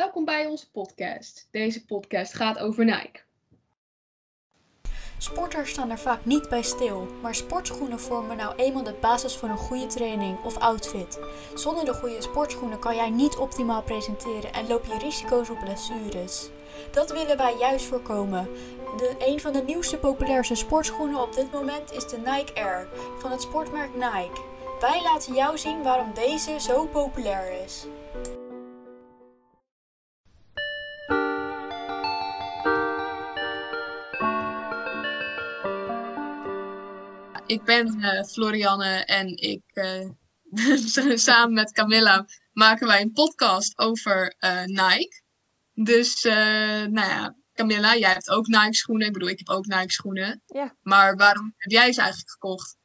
Welkom bij onze podcast. Deze podcast gaat over Nike. Sporters staan er vaak niet bij stil, maar sportschoenen vormen nou eenmaal de basis voor een goede training of outfit. Zonder de goede sportschoenen kan jij niet optimaal presenteren en loop je risico's op blessures. Dat willen wij juist voorkomen. De, een van de nieuwste populairste sportschoenen op dit moment is de Nike Air van het sportmerk Nike. Wij laten jou zien waarom deze zo populair is. Ik ben uh, Florianne en ik uh, samen met Camilla maken wij een podcast over uh, Nike. Dus nou ja, Camilla, jij hebt ook Nike schoenen. Ik bedoel, ik heb ook Nike schoenen. Ja. Maar waarom heb jij ze eigenlijk gekocht?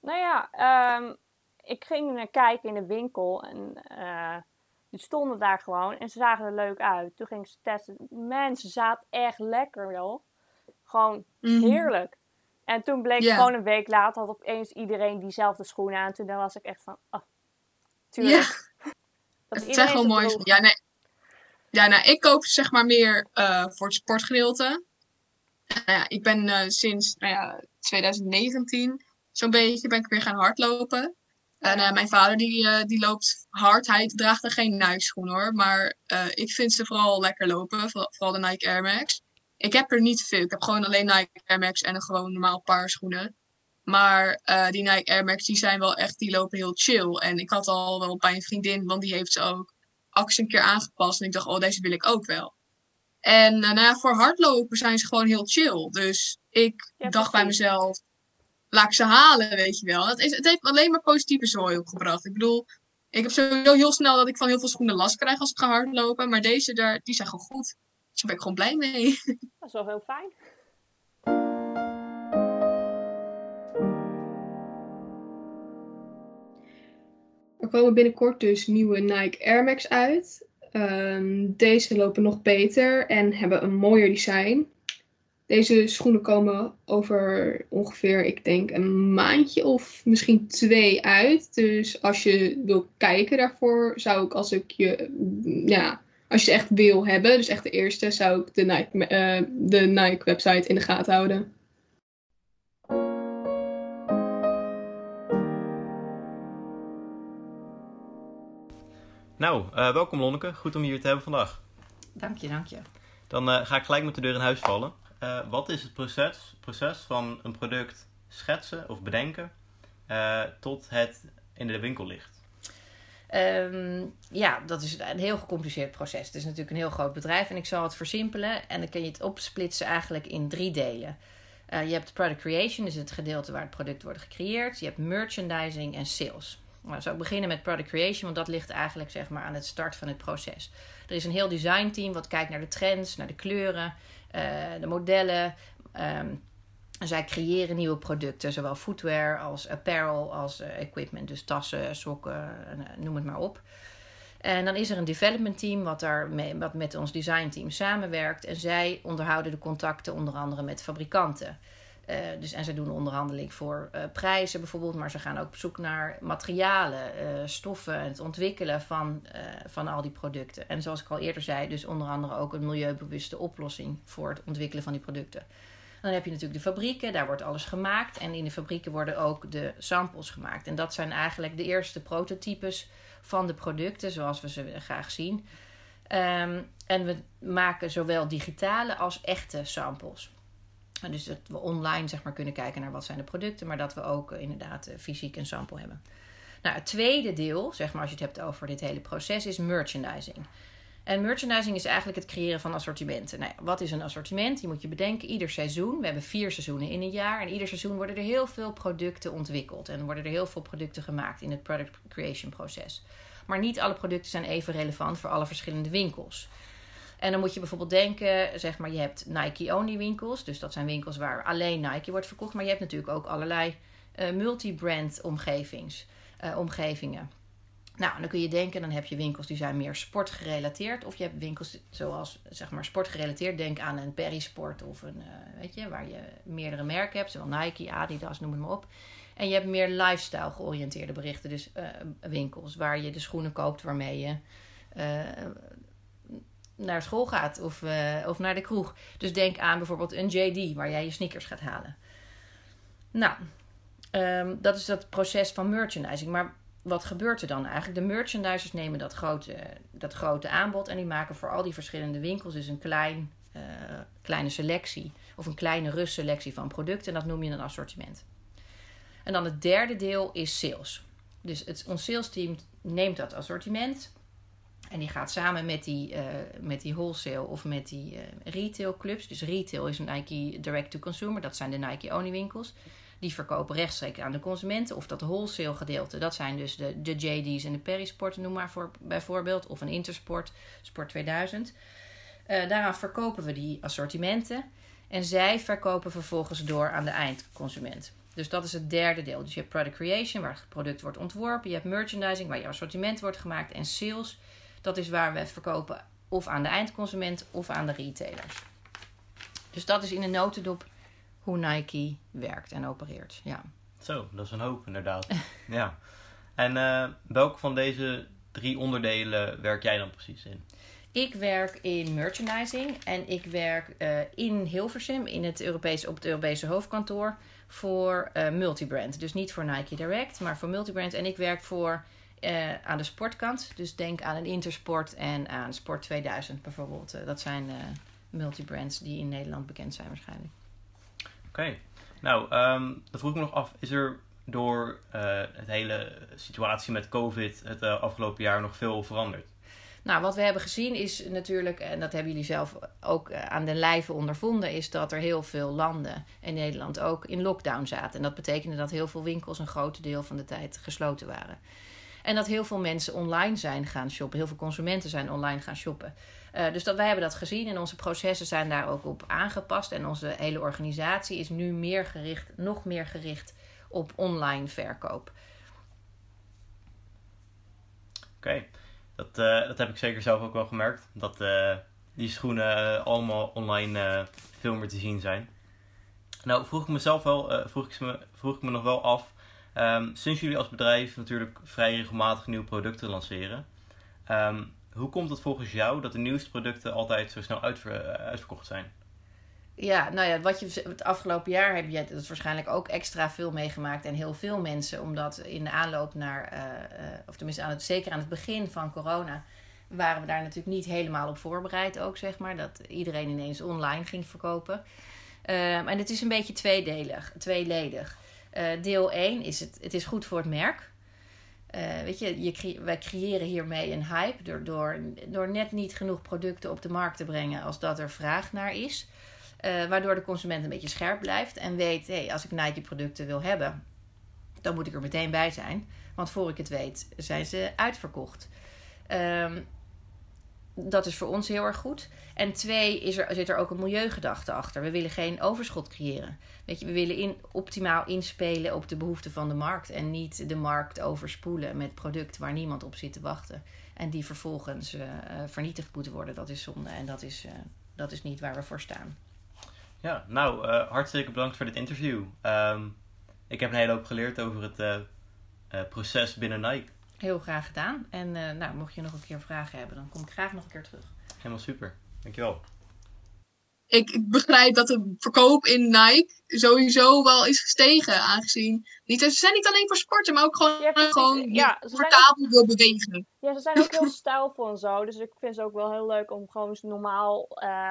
Nou ja, um, ik ging naar kijken in de winkel en die stonden daar gewoon en ze zagen er leuk uit. Toen ging ik ze testen. Mensen zaten echt lekker, joh. Gewoon Mhm. heerlijk. En toen bleek gewoon een week later had opeens iedereen diezelfde schoenen aan. Toen dan was ik echt van, oh, tuurlijk. Dat het zijn gewoon ze mooi. Ja, nee. Ja, nou, ik koop ze zeg maar meer eh, voor het sportgedeelte. Nou ja, ik ben eh, sinds nou ja, 2019 zo'n beetje ben ik weer gaan hardlopen. En eh, mijn vader die, die loopt hard. Hij draagt er geen Nike schoenen hoor. Maar ik vind ze vooral lekker lopen. Vooral de Nike Air Max. Ik heb er niet veel. Ik heb gewoon alleen Nike Air Max en een gewoon normaal paar schoenen. Maar eh, die Nike Air Max die zijn wel echt, die lopen heel chill. En ik had al wel bij een vriendin, want die heeft ze ook acties een keer aangepast. En ik dacht, oh deze wil ik ook wel. En eh, nou ja, voor hardlopen zijn ze gewoon heel chill. Dus ik Ja, dacht bij mezelf, laat ik ze halen, weet je wel. Het, is, het heeft alleen maar positieve zooi opgebracht. Ik bedoel, ik heb sowieso heel snel dat ik van heel veel schoenen last krijg als ik ga hardlopen. Maar deze daar, die zijn gewoon goed. Daar ben ik gewoon blij mee. Dat is wel heel fijn. Er komen binnenkort dus nieuwe Nike Air Max uit. Ehm, deze lopen nog beter en hebben een mooier design. Deze schoenen komen over ongeveer, ik denk, een maandje of misschien twee uit. Dus als je wil kijken daarvoor, zou ik als ik je, ja, als je het echt wil hebben, dus echt de eerste, zou ik de Nike, eh, de Nike website in de gaten houden. Nou, eh, welkom Lonneke. Goed om je hier te hebben vandaag. Dank je, dank je. Dan eh, ga ik gelijk met de deur in huis vallen. Eh, wat is het proces, proces van een product schetsen of bedenken eh, tot het in de winkel ligt? Ehm, ja, dat is een heel gecompliceerd proces. Het is natuurlijk een heel groot bedrijf en ik zal het versimpelen. En dan kun je het opsplitsen eigenlijk in drie delen. Eh, je hebt product creation, dus het gedeelte waar het product wordt gecreëerd. Je hebt merchandising en sales. Nou, zou ik beginnen met product creation, want dat ligt eigenlijk zeg maar, aan het start van het proces. Er is een heel designteam wat kijkt naar de trends, naar de kleuren, eh, de modellen. Ehm, zij creëren nieuwe producten, zowel footwear als apparel als eh, equipment. Dus tassen, sokken, eh, noem het maar op. En dan is er een development team wat, daar wat met ons design team samenwerkt. En zij onderhouden de contacten onder andere met fabrikanten. Eh, dus, en ze doen onderhandeling voor prijzen bijvoorbeeld, maar ze gaan ook op zoek naar materialen, stoffen en het ontwikkelen van, van al die producten. En zoals ik al eerder zei, dus onder andere ook een milieubewuste oplossing voor het ontwikkelen van die producten. Dan heb je natuurlijk de fabrieken, daar wordt alles gemaakt. En in de fabrieken worden ook de samples gemaakt. En dat zijn eigenlijk de eerste prototypes van de producten, zoals we ze graag zien. Ehm, en we maken zowel digitale als echte samples. Dus dat we online zeg maar, kunnen kijken naar wat zijn de producten, maar dat we ook eh, inderdaad eh, fysiek een sample hebben. Nou, het tweede deel, zeg maar als je het hebt over dit hele proces, is merchandising. En merchandising is eigenlijk het creëren van assortimenten. Nou wat is een assortiment? Je moet je bedenken, ieder seizoen, we hebben vier seizoenen in een jaar. En ieder seizoen worden er heel veel producten ontwikkeld. En worden er heel veel producten gemaakt in het product creation proces. Maar niet alle producten zijn even relevant voor alle verschillende winkels. En dan moet je bijvoorbeeld denken, zeg maar, je hebt Nike-only winkels. Dus dat zijn winkels waar alleen Nike wordt verkocht. Maar je hebt natuurlijk ook allerlei eh, multi-brand eh, omgevingen. Nou, dan kun je denken, dan heb je winkels die zijn meer sportgerelateerd. Of je hebt winkels zoals, zeg maar, sportgerelateerd. Denk aan een Perisport of een, eh, weet je, waar je meerdere merken hebt. Zowel Nike, Adidas, noem het maar op. En je hebt meer lifestyle georiënteerde berichten. Dus eh, winkels waar je de schoenen koopt waarmee je... eh, naar school gaat of, of naar de kroeg. Dus denk aan bijvoorbeeld een JD waar jij je sneakers gaat halen. Nou, ehm, dat is dat proces van merchandising. Maar wat gebeurt er dan eigenlijk? De merchandisers nemen dat grote, dat grote aanbod en die maken voor al die verschillende winkels dus een klein, eh, kleine selectie of een kleine rustselectie van producten. En dat noem je een assortiment. En dan het derde deel is sales. Dus het, ons sales team neemt dat assortiment en die gaat samen met die, uh, met die wholesale of met die uh, retail clubs. Dus retail is een Nike direct to consumer, dat zijn de Nike Only winkels. Die verkopen rechtstreeks aan de consumenten. Of dat wholesale gedeelte, dat zijn dus de, de JD's en de Perisport, noem maar voor, bijvoorbeeld. Of een Intersport, Sport 2000. Uh, daaraan verkopen we die assortimenten. En zij verkopen vervolgens door aan de eindconsument. Dus dat is het derde deel. Dus je hebt product creation, waar het product wordt ontworpen. Je hebt merchandising, waar je assortiment wordt gemaakt. En sales, dat is waar we verkopen of aan de eindconsument of aan de retailers. Dus dat is in een notendop hoe Nike werkt en opereert. Ja. Zo, dat is een hoop inderdaad. ja. En uh, welke van deze drie onderdelen werk jij dan precies in? Ik werk in merchandising en ik werk uh, in Hilversum in het Europese, op het Europese hoofdkantoor voor uh, multibrand. Dus niet voor Nike Direct, maar voor multibrand. En ik werk voor uh, aan de sportkant. Dus denk aan een Intersport en aan Sport 2000 bijvoorbeeld. Dat zijn multibrands die in Nederland bekend zijn waarschijnlijk. Oké. Nou, um, dat vroeg ik me nog af. Is er door het hele situatie met COVID het afgelopen jaar nog veel veranderd? Nou, wat we hebben gezien is natuurlijk, en dat hebben jullie zelf ook aan de lijve ondervonden, is dat er heel veel landen, en Nederland ook, in lockdown zaten. En dat betekende dat heel veel winkels een groot deel van de tijd gesloten waren. En dat heel veel mensen online zijn gaan shoppen. Heel veel consumenten zijn online gaan shoppen. Uh, dus dat, wij hebben dat gezien en onze processen zijn daar ook op aangepast. En onze hele organisatie is nu meer gericht, nog meer gericht op online verkoop. Oké. Dat, uh, dat heb ik zeker zelf ook wel gemerkt. Dat uh, die schoenen allemaal online veel meer te zien zijn. Nou, vroeg ik mezelf wel, vroeg, ik me, vroeg ik me nog wel af. Um, sinds jullie als bedrijf natuurlijk vrij regelmatig nieuwe producten lanceren. Um, hoe komt het volgens jou dat de nieuwste producten altijd zo snel uitver, uitverkocht zijn? Ja, nou ja, wat je het afgelopen jaar heb je dat waarschijnlijk ook extra veel meegemaakt. En heel veel mensen, omdat in de aanloop naar, uh, uh, of tenminste zeker aan het begin van corona, waren we daar natuurlijk niet helemaal op voorbereid ook, zeg maar. Dat iedereen ineens online ging verkopen. Uh, en het is een beetje tweedelig, tweeledig. Deel 1 is het, het is goed voor het merk. weet je, je wij creëren hiermee een hype door, door, door net niet genoeg producten op de markt te brengen als dat er vraag naar is. Uh, waardoor de consument een beetje scherp blijft en weet: hey, als ik Nike producten wil hebben, dan moet ik er meteen bij zijn. Want voor ik het weet, zijn ze uitverkocht. Um, dat is voor ons heel erg goed. En twee, is er, zit er ook een milieugedachte achter. We willen geen overschot creëren. Weet je, we willen optimaal inspelen op de behoeften van de markt. En niet de markt overspoelen met producten waar niemand op zit te wachten. En die vervolgens uh, vernietigd moeten worden. Dat is zonde en dat is, uh, dat is niet waar we voor staan. Ja, nou, hartstikke bedankt voor dit interview. Um, ik heb een hele hoop geleerd over het proces binnen Nike. Heel graag gedaan. En nou, mocht je nog een keer vragen hebben, dan kom ik graag nog een keer terug. Helemaal super. Dankjewel. Ik, ik begrijp dat de verkoop in Nike sowieso wel is gestegen. Aangezien niet, ze zijn niet alleen voor sporten, maar ook gewoon, ja, gewoon ja, comfortabel wil bewegen. Ja, ze zijn ook heel stijlvol en zo. Dus ik vind ze ook wel heel leuk om gewoon normaal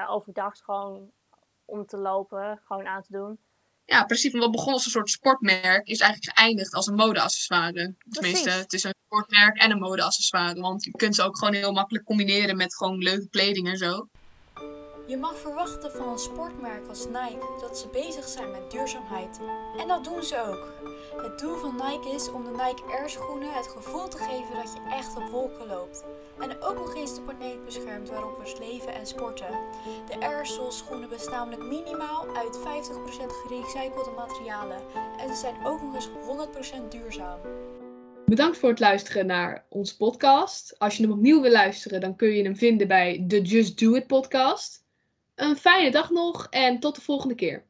overdag gewoon om te lopen, gewoon aan te doen. Ja, precies. Wat begon als een soort sportmerk is eigenlijk geëindigd als een modeaccessoire. Tenminste, het is een sportmerk en een modeaccessoire. Want je kunt ze ook gewoon heel makkelijk combineren met gewoon leuke kleding en zo. Je mag verwachten van een sportmerk als Nike dat ze bezig zijn met duurzaamheid. En dat doen ze ook. Het doel van Nike is om de Nike Air schoenen het gevoel te geven dat je echt op wolken loopt. En ook nog eens de planeet beschermt waarop we leven en sporten. De Airsols schoenen bestaan namelijk minimaal uit 50% gerecyclede materialen. En ze zijn ook nog eens 100% duurzaam. Bedankt voor het luisteren naar onze podcast. Als je hem opnieuw wil luisteren, dan kun je hem vinden bij de Just Do It podcast. Een fijne dag nog en tot de volgende keer.